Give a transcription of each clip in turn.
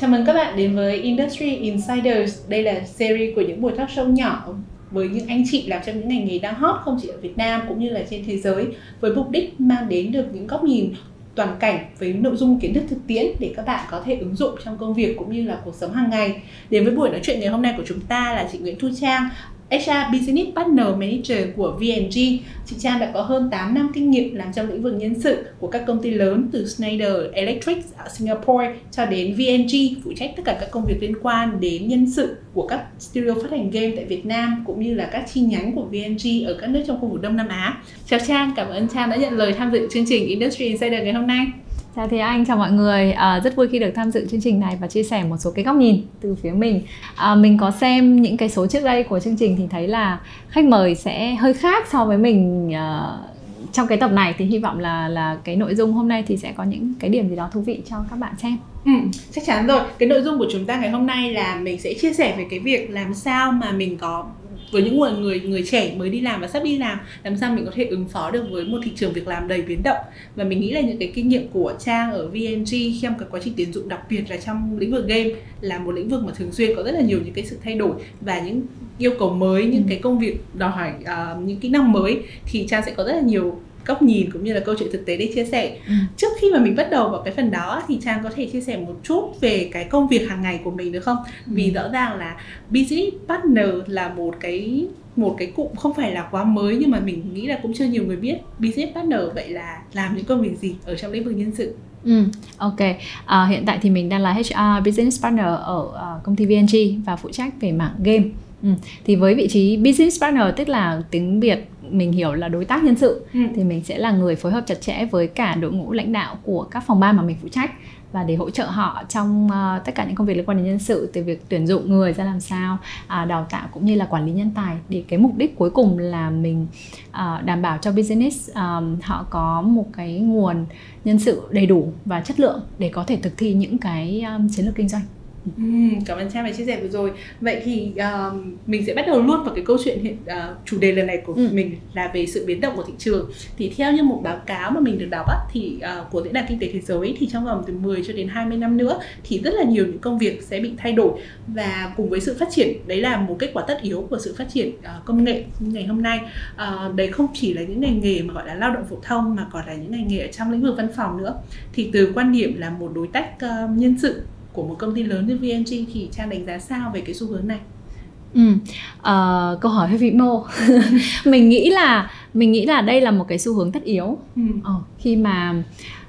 Chào mừng các bạn đến với Industry Insiders. Đây là series của những buổi talk show nhỏ với những anh chị làm trong những ngành nghề đang hot không chỉ ở Việt Nam cũng như là trên thế giới với mục đích mang đến được những góc nhìn toàn cảnh với nội dung kiến thức thực tiễn để các bạn có thể ứng dụng trong công việc cũng như là cuộc sống hàng ngày. Đến với buổi nói chuyện ngày hôm nay của chúng ta là chị Nguyễn Thu Trang, HR Business Partner Manager của VNG. Chị Trang đã có hơn 8 năm kinh nghiệm làm trong lĩnh vực nhân sự của các công ty lớn từ Schneider Electric ở Singapore cho đến VNG phụ trách tất cả các công việc liên quan đến nhân sự của các studio phát hành game tại Việt Nam cũng như là các chi nhánh của VNG ở các nước trong khu vực Đông Nam Á. Chào Trang, cảm ơn Trang đã nhận lời tham dự chương trình Industry Insider ngày hôm nay. Dạ, chào Thế Anh, chào mọi người. À, rất vui khi được tham dự chương trình này và chia sẻ một số cái góc nhìn từ phía mình. À, mình có xem những cái số trước đây của chương trình thì thấy là khách mời sẽ hơi khác so với mình uh, trong cái tập này thì hy vọng là là cái nội dung hôm nay thì sẽ có những cái điểm gì đó thú vị cho các bạn xem. Ừ, chắc chắn rồi. Cái nội dung của chúng ta ngày hôm nay là mình sẽ chia sẻ về cái việc làm sao mà mình có với những người người người trẻ mới đi làm và sắp đi làm làm sao mình có thể ứng phó được với một thị trường việc làm đầy biến động và mình nghĩ là những cái kinh nghiệm của trang ở VNG trong cái quá trình tuyển dụng đặc biệt là trong lĩnh vực game là một lĩnh vực mà thường xuyên có rất là nhiều những cái sự thay đổi và những yêu cầu mới những ừ. cái công việc đòi hỏi uh, những kỹ năng mới thì trang sẽ có rất là nhiều góc nhìn cũng như là câu chuyện thực tế để chia sẻ ừ. trước khi mà mình bắt đầu vào cái phần đó thì trang có thể chia sẻ một chút về cái công việc hàng ngày của mình được không ừ. vì rõ ràng là business partner là một cái một cái cụm không phải là quá mới nhưng mà mình nghĩ là cũng chưa nhiều người biết business partner vậy là làm những công việc gì ở trong lĩnh vực nhân sự Ừ, ok. À, hiện tại thì mình đang là HR Business Partner ở uh, công ty VNG và phụ trách về mảng game. Ừ. Thì với vị trí Business Partner tức là tiếng Việt mình hiểu là đối tác nhân sự ừ. thì mình sẽ là người phối hợp chặt chẽ với cả đội ngũ lãnh đạo của các phòng ban mà mình phụ trách và để hỗ trợ họ trong uh, tất cả những công việc liên quan đến nhân sự từ việc tuyển dụng người ra làm sao uh, đào tạo cũng như là quản lý nhân tài để cái mục đích cuối cùng là mình uh, đảm bảo cho business um, họ có một cái nguồn nhân sự đầy đủ và chất lượng để có thể thực thi những cái um, chiến lược kinh doanh cảm ơn Trang về chia sẻ vừa rồi. Vậy thì uh, mình sẽ bắt đầu luôn vào cái câu chuyện hiện uh, chủ đề lần này của ừ. mình là về sự biến động của thị trường. Thì theo như một báo cáo mà mình được đọc á, thì uh, của diễn đàn kinh tế thế giới thì trong vòng từ 10 cho đến 20 năm nữa thì rất là nhiều những công việc sẽ bị thay đổi và cùng với sự phát triển đấy là một kết quả tất yếu của sự phát triển uh, công nghệ ngày hôm nay. Uh, đấy không chỉ là những ngành nghề mà gọi là lao động phổ thông mà còn là những ngành nghề ở trong lĩnh vực văn phòng nữa. Thì từ quan điểm là một đối tác uh, nhân sự của một công ty lớn như VNG thì Trang đánh giá sao về cái xu hướng này? Ừ, uh, câu hỏi hơi vĩ mô. mình nghĩ là mình nghĩ là đây là một cái xu hướng tất yếu. Ừ. Uh, khi mà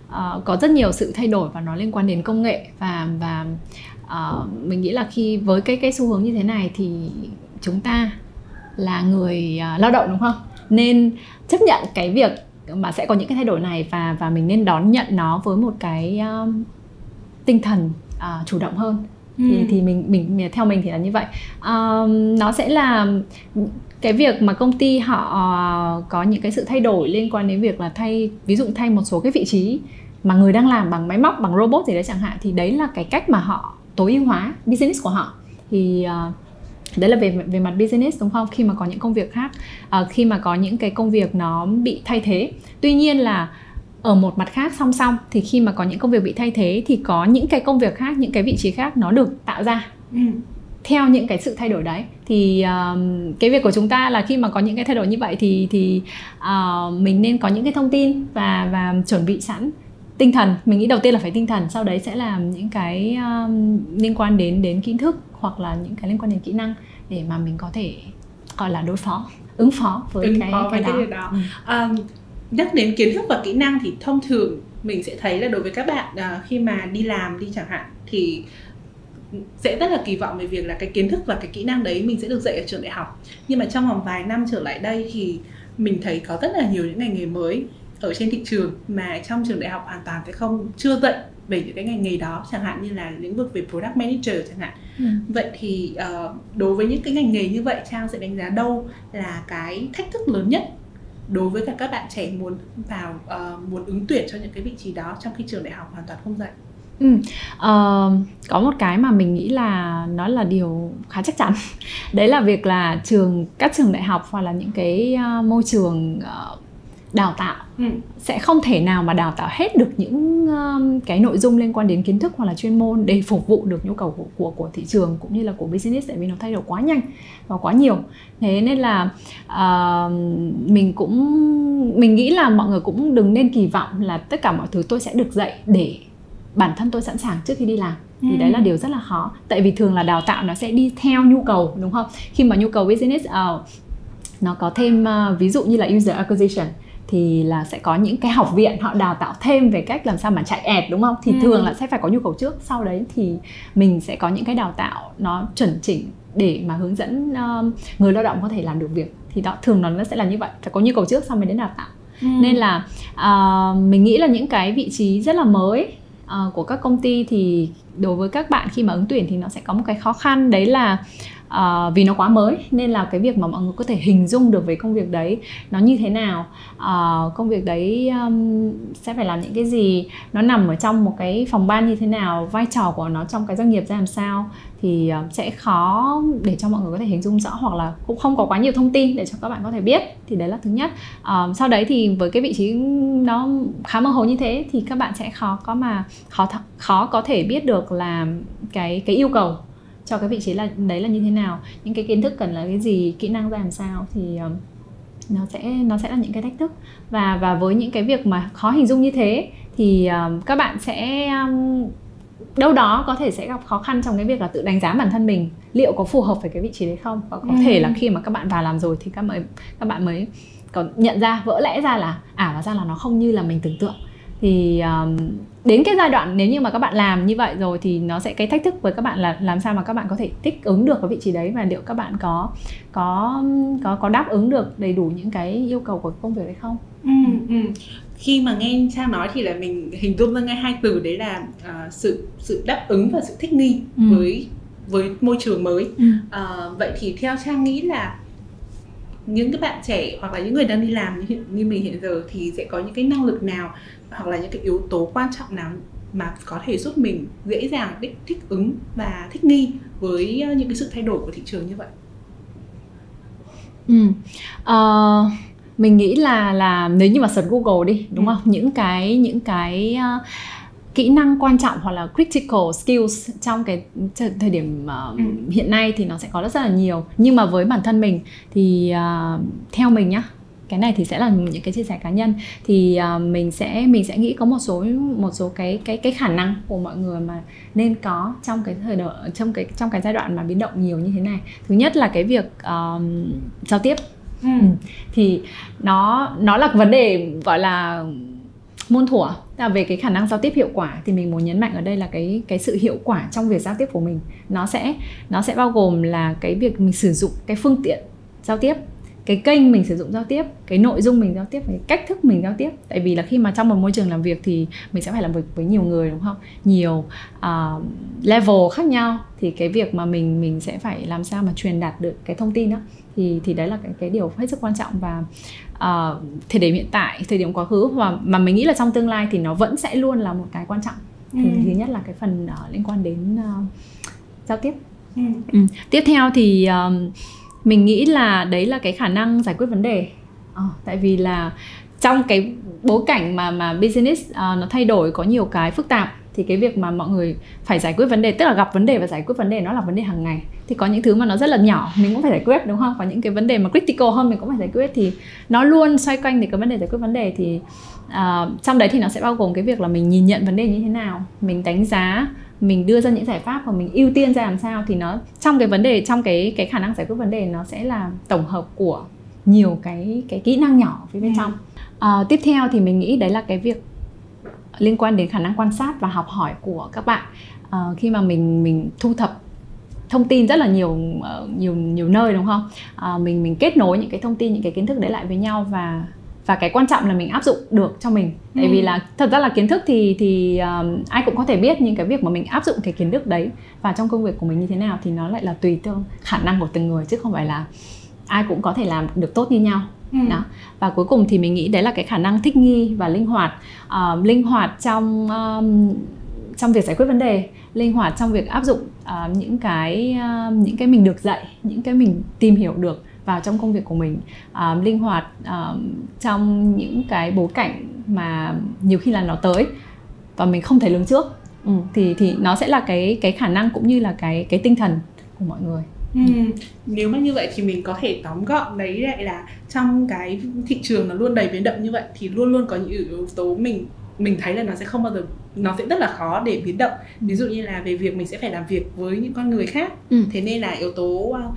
uh, có rất nhiều sự thay đổi và nó liên quan đến công nghệ và và uh, mình nghĩ là khi với cái cái xu hướng như thế này thì chúng ta là người uh, lao động đúng không? Nên chấp nhận cái việc mà sẽ có những cái thay đổi này và và mình nên đón nhận nó với một cái uh, tinh thần uh, chủ động hơn. Ừ. thì thì mình mình theo mình thì là như vậy. Uh, nó sẽ là cái việc mà công ty họ có những cái sự thay đổi liên quan đến việc là thay ví dụ thay một số cái vị trí mà người đang làm bằng máy móc bằng robot gì đấy chẳng hạn thì đấy là cái cách mà họ tối ưu hóa business của họ. Thì uh, đấy là về về mặt business đúng không? Khi mà có những công việc khác uh, khi mà có những cái công việc nó bị thay thế. Tuy nhiên là ở một mặt khác song song thì khi mà có những công việc bị thay thế thì có những cái công việc khác những cái vị trí khác nó được tạo ra ừ. theo những cái sự thay đổi đấy thì um, cái việc của chúng ta là khi mà có những cái thay đổi như vậy thì thì uh, mình nên có những cái thông tin và và chuẩn bị sẵn tinh thần mình nghĩ đầu tiên là phải tinh thần sau đấy sẽ làm những cái um, liên quan đến đến kiến thức hoặc là những cái liên quan đến kỹ năng để mà mình có thể gọi là đối phó ứng phó với ứng cái, phó cái, cái đó, đó. Ừ. Um, nhắc đến kiến thức và kỹ năng thì thông thường mình sẽ thấy là đối với các bạn à, khi mà đi làm đi chẳng hạn thì sẽ rất là kỳ vọng về việc là cái kiến thức và cái kỹ năng đấy mình sẽ được dạy ở trường đại học nhưng mà trong vòng vài năm trở lại đây thì mình thấy có rất là nhiều những ngành nghề mới ở trên thị trường mà trong trường đại học hoàn toàn sẽ không chưa dạy về những cái ngành nghề đó chẳng hạn như là lĩnh vực về product manager chẳng hạn ừ. vậy thì uh, đối với những cái ngành nghề như vậy trang sẽ đánh giá đâu là cái thách thức lớn nhất đối với cả các bạn trẻ muốn vào uh, muốn ứng tuyển cho những cái vị trí đó trong khi trường đại học hoàn toàn không dạy Ừ. Uh, có một cái mà mình nghĩ là nó là điều khá chắc chắn đấy là việc là trường các trường đại học hoặc là những cái uh, môi trường uh, đào tạo ừ. sẽ không thể nào mà đào tạo hết được những um, cái nội dung liên quan đến kiến thức hoặc là chuyên môn để phục vụ được nhu cầu của của, của thị trường cũng như là của business tại vì nó thay đổi quá nhanh và quá nhiều thế nên là uh, mình cũng mình nghĩ là mọi người cũng đừng nên kỳ vọng là tất cả mọi thứ tôi sẽ được dạy để bản thân tôi sẵn sàng trước khi đi làm thì đấy là ừ. điều rất là khó tại vì thường là đào tạo nó sẽ đi theo nhu cầu đúng không khi mà nhu cầu business uh, nó có thêm uh, ví dụ như là user acquisition thì là sẽ có những cái học viện họ đào tạo thêm về cách làm sao mà chạy ad đúng không thì ừ. thường là sẽ phải có nhu cầu trước sau đấy thì mình sẽ có những cái đào tạo nó chuẩn chỉnh để mà hướng dẫn uh, người lao động có thể làm được việc thì đó thường nó sẽ là như vậy phải có nhu cầu trước sau mới đến đào tạo ừ. nên là uh, mình nghĩ là những cái vị trí rất là mới uh, của các công ty thì đối với các bạn khi mà ứng tuyển thì nó sẽ có một cái khó khăn đấy là uh, vì nó quá mới nên là cái việc mà mọi người có thể hình dung được về công việc đấy nó như thế nào. Uh, công việc đấy um, sẽ phải làm những cái gì nó nằm ở trong một cái phòng ban như thế nào vai trò của nó trong cái doanh nghiệp ra làm sao thì uh, sẽ khó để cho mọi người có thể hình dung rõ hoặc là cũng không có quá nhiều thông tin để cho các bạn có thể biết. Thì đấy là thứ nhất. Uh, sau đấy thì với cái vị trí nó khá mơ hồ như thế thì các bạn sẽ khó có mà khó khó có thể biết được là cái cái yêu cầu cho cái vị trí là đấy là như thế nào. Những cái kiến thức cần là cái gì kỹ năng ra làm sao thì um, nó sẽ nó sẽ là những cái thách thức. Và và với những cái việc mà khó hình dung như thế thì um, các bạn sẽ um, đâu đó có thể sẽ gặp khó khăn trong cái việc là tự đánh giá bản thân mình. Liệu có phù hợp với cái vị trí đấy không? Và có ừ. thể là khi mà các bạn vào làm rồi thì các bạn các bạn mới còn nhận ra vỡ lẽ ra là à hóa ra là nó không như là mình tưởng tượng thì um, đến cái giai đoạn nếu như mà các bạn làm như vậy rồi thì nó sẽ cái thách thức với các bạn là làm sao mà các bạn có thể thích ứng được cái vị trí đấy và liệu các bạn có có có có đáp ứng được đầy đủ những cái yêu cầu của công việc đấy không? Ừ, ừ. Khi mà nghe Trang nói thì là mình hình dung ra ngay hai từ đấy là uh, sự sự đáp ứng và sự thích nghi ừ. với với môi trường mới. Ừ. Uh, vậy thì theo Trang nghĩ là những cái bạn trẻ hoặc là những người đang đi làm như, như mình hiện giờ thì sẽ có những cái năng lực nào hoặc là những cái yếu tố quan trọng nào mà có thể giúp mình dễ dàng thích, thích ứng và thích nghi với ờ, những cái sự thay đổi của thị trường như vậy ừ. uh, mình nghĩ là là nếu như mà search Google đi đúng ừ. không những cái những cái uh, kỹ năng quan trọng hoặc là critical skills trong cái thời điểm uh, ừ. hiện nay thì nó sẽ có rất, rất là nhiều nhưng mà với bản thân mình thì uh, theo mình nhá cái này thì sẽ là những cái chia sẻ cá nhân. Thì uh, mình sẽ mình sẽ nghĩ có một số một số cái cái cái khả năng của mọi người mà nên có trong cái thời độ trong cái trong cái giai đoạn mà biến động nhiều như thế này. Thứ nhất là cái việc uh, giao tiếp. Ừ. Ừ. thì nó nó là vấn đề gọi là muôn thuở. Là về cái khả năng giao tiếp hiệu quả thì mình muốn nhấn mạnh ở đây là cái cái sự hiệu quả trong việc giao tiếp của mình. Nó sẽ nó sẽ bao gồm là cái việc mình sử dụng cái phương tiện giao tiếp cái kênh mình sử dụng giao tiếp cái nội dung mình giao tiếp cái cách thức mình giao tiếp tại vì là khi mà trong một môi trường làm việc thì mình sẽ phải làm việc với nhiều người đúng không nhiều uh, level khác nhau thì cái việc mà mình mình sẽ phải làm sao mà truyền đạt được cái thông tin đó thì thì đấy là cái cái điều hết sức quan trọng và uh, thời điểm hiện tại thời điểm quá khứ và mà mình nghĩ là trong tương lai thì nó vẫn sẽ luôn là một cái quan trọng thì ừ. thứ nhất là cái phần uh, liên quan đến uh, giao tiếp ừ. Ừ. tiếp theo thì uh, mình nghĩ là đấy là cái khả năng giải quyết vấn đề. À, tại vì là trong cái bối cảnh mà mà business uh, nó thay đổi có nhiều cái phức tạp thì cái việc mà mọi người phải giải quyết vấn đề tức là gặp vấn đề và giải quyết vấn đề nó là vấn đề hàng ngày. Thì có những thứ mà nó rất là nhỏ mình cũng phải giải quyết đúng không? Có những cái vấn đề mà critical hơn mình cũng phải giải quyết. Thì nó luôn xoay quanh thì cái vấn đề giải quyết vấn đề. Thì uh, trong đấy thì nó sẽ bao gồm cái việc là mình nhìn nhận vấn đề như thế nào mình đánh giá mình đưa ra những giải pháp và mình ưu tiên ra làm sao thì nó trong cái vấn đề trong cái cái khả năng giải quyết vấn đề nó sẽ là tổng hợp của nhiều cái cái kỹ năng nhỏ phía bên ừ. trong. À, tiếp theo thì mình nghĩ đấy là cái việc liên quan đến khả năng quan sát và học hỏi của các bạn. À, khi mà mình mình thu thập thông tin rất là nhiều nhiều nhiều nơi đúng không? À, mình mình kết nối những cái thông tin những cái kiến thức đấy lại với nhau và và cái quan trọng là mình áp dụng được cho mình. Tại ừ. vì là thật ra là kiến thức thì thì um, ai cũng có thể biết nhưng cái việc mà mình áp dụng cái kiến thức đấy. Và trong công việc của mình như thế nào thì nó lại là tùy theo khả năng của từng người chứ không phải là ai cũng có thể làm được tốt như nhau. Ừ. đó. Và cuối cùng thì mình nghĩ đấy là cái khả năng thích nghi và linh hoạt. Uh, linh hoạt trong um, trong việc giải quyết vấn đề linh hoạt trong việc áp dụng uh, những cái uh, những cái mình được dạy những cái mình tìm hiểu được vào trong công việc của mình uh, linh hoạt uh, trong những cái bối cảnh mà nhiều khi là nó tới và mình không thể lường trước. Ừ, thì thì nó sẽ là cái cái khả năng cũng như là cái cái tinh thần của mọi người. Ừ. Nếu mà như vậy thì mình có thể tóm gọn đấy lại là trong cái thị trường nó luôn đầy biến động như vậy thì luôn luôn có những yếu tố mình mình thấy là nó sẽ không bao giờ nó sẽ rất là khó để biến động ừ. ví dụ như là về việc mình sẽ phải làm việc với những con người khác ừ. thế nên là yếu tố uh,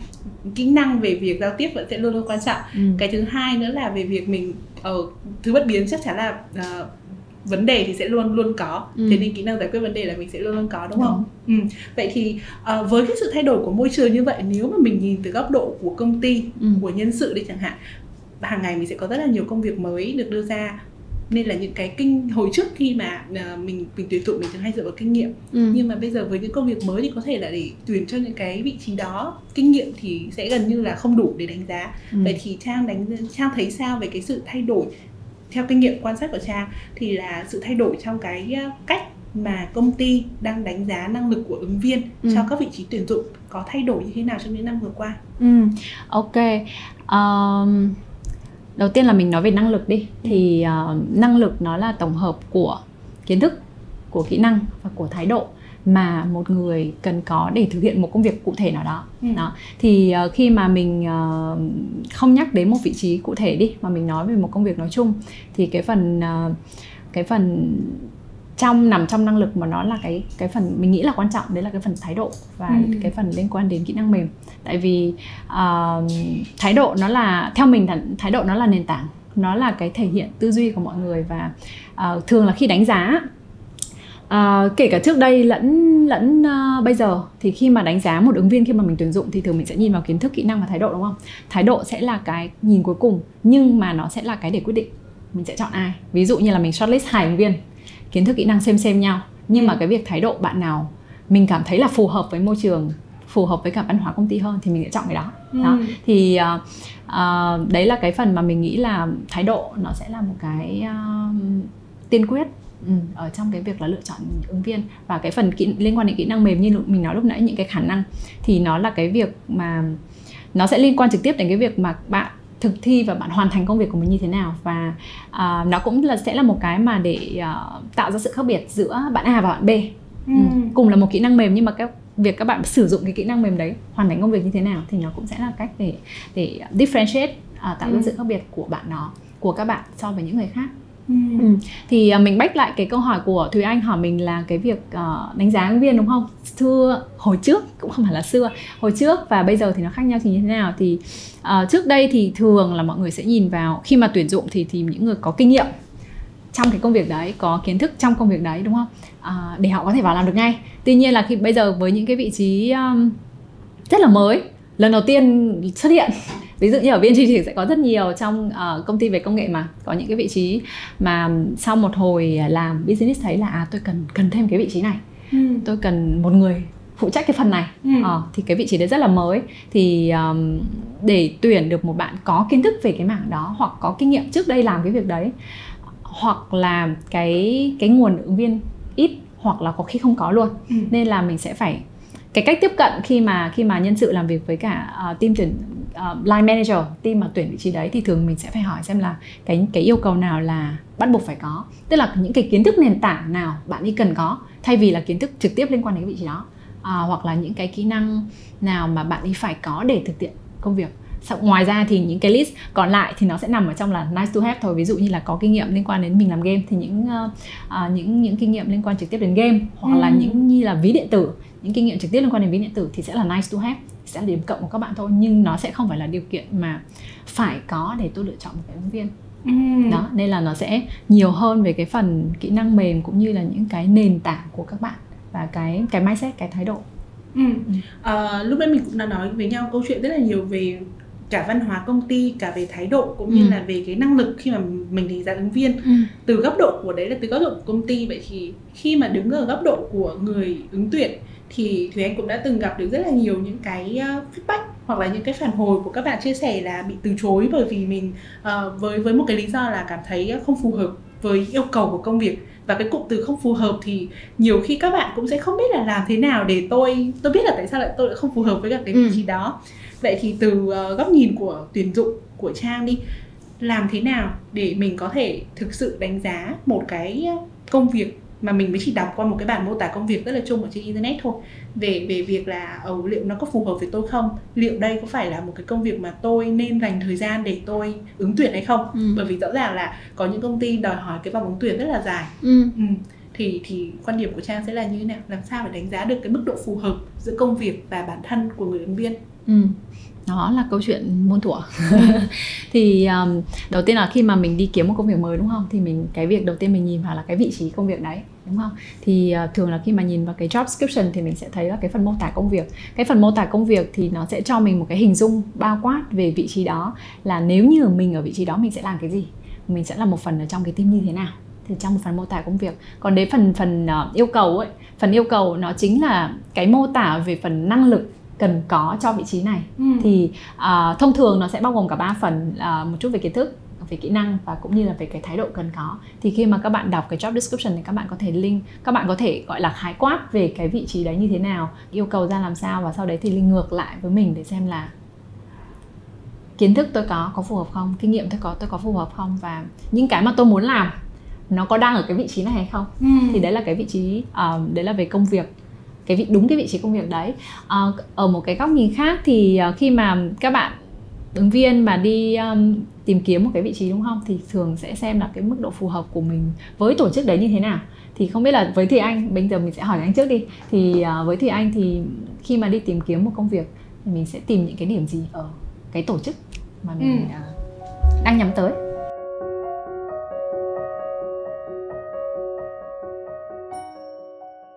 kỹ năng về việc giao tiếp vẫn sẽ luôn luôn quan trọng ừ. cái thứ hai nữa là về việc mình ở uh, thứ bất biến chắc chắn là uh, vấn đề thì sẽ luôn luôn có ừ. thế nên kỹ năng giải quyết vấn đề là mình sẽ luôn luôn có đúng, không ừ. vậy thì uh, với cái sự thay đổi của môi trường như vậy nếu mà mình nhìn từ góc độ của công ty ừ. của nhân sự đi chẳng hạn hàng ngày mình sẽ có rất là nhiều công việc mới được đưa ra nên là những cái kinh hồi trước khi mà uh, mình mình tuyển dụng mình thường hay dựa vào kinh nghiệm ừ. nhưng mà bây giờ với những công việc mới thì có thể là để tuyển cho những cái vị trí đó kinh nghiệm thì sẽ gần như là không đủ để đánh giá ừ. vậy thì trang đánh trang thấy sao về cái sự thay đổi theo kinh nghiệm quan sát của trang thì là sự thay đổi trong cái ờ, cách mà công ty đang đánh giá năng lực của ứng viên ừ. cho các vị trí tuyển dụng có thay đổi như thế nào trong những năm vừa qua? Ừ, ok. Um, đầu tiên là mình nói về năng lực đi. Ừ. Thì uh, năng lực nó là tổng hợp của kiến thức, của kỹ năng và của thái độ mà một người cần có để thực hiện một công việc cụ thể nào đó. Ừ. đó. Thì uh, khi mà mình uh, không nhắc đến một vị trí cụ thể đi mà mình nói về một công việc nói chung thì cái phần uh, cái phần trong nằm trong năng lực mà nó là cái cái phần mình nghĩ là quan trọng đấy là cái phần thái độ và ừ. cái phần liên quan đến kỹ năng mềm. Tại vì uh, thái độ nó là theo mình thái độ nó là nền tảng nó là cái thể hiện tư duy của mọi người và uh, thường là khi đánh giá À, kể cả trước đây lẫn lẫn uh, bây giờ thì khi mà đánh giá một ứng viên khi mà mình tuyển dụng thì thường mình sẽ nhìn vào kiến thức kỹ năng và thái độ đúng không? Thái độ sẽ là cái nhìn cuối cùng nhưng mà nó sẽ là cái để quyết định mình sẽ chọn ai. Ví dụ như là mình shortlist hai ứng viên kiến thức kỹ năng xem xem nhau nhưng mà cái việc thái độ bạn nào mình cảm thấy là phù hợp với môi trường phù hợp với cả văn hóa công ty hơn thì mình sẽ chọn cái đó, ừ. đó. thì uh, uh, đấy là cái phần mà mình nghĩ là thái độ nó sẽ là một cái uh, tiên quyết Ừ, ở trong cái việc là lựa chọn ứng viên và cái phần kỹ, liên quan đến kỹ năng mềm như mình nói lúc nãy những cái khả năng thì nó là cái việc mà nó sẽ liên quan trực tiếp đến cái việc mà bạn thực thi và bạn hoàn thành công việc của mình như thế nào và uh, nó cũng là sẽ là một cái mà để uh, tạo ra sự khác biệt giữa bạn A và bạn B ừ. Ừ. cùng là một kỹ năng mềm nhưng mà các việc các bạn sử dụng cái kỹ năng mềm đấy hoàn thành công việc như thế nào thì nó cũng sẽ là cách để để differentiate uh, tạo ra ừ. sự khác biệt của bạn nó của các bạn so với những người khác Ừ. ừ. thì à, mình bách lại cái câu hỏi của thùy anh hỏi mình là cái việc uh, đánh giá ứng viên đúng không xưa hồi trước cũng không phải là xưa hồi trước và bây giờ thì nó khác nhau thì như thế nào thì uh, trước đây thì thường là mọi người sẽ nhìn vào khi mà tuyển dụng thì thì những người có kinh nghiệm trong cái công việc đấy có kiến thức trong công việc đấy đúng không à, để họ có thể vào làm được ngay tuy nhiên là khi bây giờ với những cái vị trí um, rất là mới lần đầu tiên xuất hiện ví dụ như ở VNG thì sẽ có rất nhiều trong uh, công ty về công nghệ mà có những cái vị trí mà sau một hồi làm business thấy là à tôi cần cần thêm cái vị trí này ừ. tôi cần một người phụ trách cái phần này ừ. ờ, thì cái vị trí đấy rất là mới thì um, để tuyển được một bạn có kiến thức về cái mảng đó hoặc có kinh nghiệm trước đây làm cái việc đấy hoặc là cái cái nguồn ứng viên ít hoặc là có khi không có luôn ừ. nên là mình sẽ phải cái cách tiếp cận khi mà khi mà nhân sự làm việc với cả uh, team tuyển uh, line manager team mà tuyển vị trí đấy thì thường mình sẽ phải hỏi xem là cái cái yêu cầu nào là bắt buộc phải có. Tức là những cái kiến thức nền tảng nào bạn ấy cần có thay vì là kiến thức trực tiếp liên quan đến cái vị trí đó. À, hoặc là những cái kỹ năng nào mà bạn ấy phải có để thực hiện công việc. Ngoài ra thì những cái list còn lại thì nó sẽ nằm ở trong là nice to have thôi. Ví dụ như là có kinh nghiệm liên quan đến mình làm game thì những uh, uh, những những kinh nghiệm liên quan trực tiếp đến game hoặc ừ. là những như là ví điện tử những kinh nghiệm trực tiếp liên quan đến ví điện tử thì sẽ là nice to have sẽ là điểm cộng của các bạn thôi nhưng nó sẽ không phải là điều kiện mà phải có để tôi lựa chọn một cái ứng viên Ừ. đó nên là nó sẽ nhiều hơn về cái phần kỹ năng mềm cũng như là những cái nền tảng của các bạn và cái cái mindset cái thái độ ừ. À, lúc nãy mình cũng đã nói với nhau câu chuyện rất là nhiều về cả văn hóa công ty cả về thái độ cũng như ừ. là về cái năng lực khi mà mình đánh giá ứng viên ừ. từ góc độ của đấy là từ góc độ của công ty vậy thì khi mà đứng ở góc độ của người ứng tuyển thì Thùy Anh cũng đã từng gặp được rất là nhiều những cái uh, feedback hoặc là những cái phản hồi của các bạn chia sẻ là bị từ chối bởi vì mình uh, với với một cái lý do là cảm thấy không phù hợp với yêu cầu của công việc và cái cụm từ không phù hợp thì nhiều khi các bạn cũng sẽ không biết là làm thế nào để tôi tôi biết là tại sao lại tôi lại không phù hợp với cả cái vị ừ. trí đó vậy thì từ uh, góc nhìn của tuyển dụng của trang đi làm thế nào để mình có thể thực sự đánh giá một cái công việc mà mình mới chỉ đọc qua một cái bản mô tả công việc rất là chung ở trên internet thôi. Về về việc là oh, liệu nó có phù hợp với tôi không? Liệu đây có phải là một cái công việc mà tôi nên dành thời gian để tôi ứng tuyển hay không? Ừ. bởi vì rõ ràng là có những công ty đòi hỏi cái vòng ứng tuyển rất là dài. Ừ. Ừ. thì thì quan điểm của trang sẽ là như thế nào? Làm sao để đánh giá được cái mức độ phù hợp giữa công việc và bản thân của người ứng viên? Ừ đó là câu chuyện muôn thuở. Thì um, đầu tiên là khi mà mình đi kiếm một công việc mới đúng không? Thì mình cái việc đầu tiên mình nhìn vào là cái vị trí công việc đấy đúng không? Thì uh, thường là khi mà nhìn vào cái job description thì mình sẽ thấy là cái phần mô tả công việc. Cái phần mô tả công việc thì nó sẽ cho mình một cái hình dung bao quát về vị trí đó là nếu như mình ở vị trí đó mình sẽ làm cái gì? Mình sẽ là một phần ở trong cái team như thế nào? Thì trong một phần mô tả công việc. Còn đến phần phần uh, yêu cầu ấy phần yêu cầu nó chính là cái mô tả về phần năng lực cần có cho vị trí này ừ. thì uh, thông thường nó sẽ bao gồm cả ba phần uh, một chút về kiến thức về kỹ năng và cũng như là về cái thái độ cần có thì khi mà các bạn đọc cái job description thì các bạn có thể link các bạn có thể gọi là khái quát về cái vị trí đấy như thế nào yêu cầu ra làm sao và sau đấy thì link ngược lại với mình để xem là kiến thức tôi có có phù hợp không kinh nghiệm tôi có tôi có phù hợp không và những cái mà tôi muốn làm nó có đang ở cái vị trí này hay không ừ. thì đấy là cái vị trí uh, đấy là về công việc cái vị đúng cái vị trí công việc đấy. À, ở một cái góc nhìn khác thì uh, khi mà các bạn ứng viên mà đi um, tìm kiếm một cái vị trí đúng không? Thì thường sẽ xem là cái mức độ phù hợp của mình với tổ chức đấy như thế nào. Thì không biết là với thì anh bây giờ mình sẽ hỏi anh trước đi. Thì uh, với thì anh thì khi mà đi tìm kiếm một công việc thì mình sẽ tìm những cái điểm gì ở cái tổ chức mà mình ừ. uh, đang nhắm tới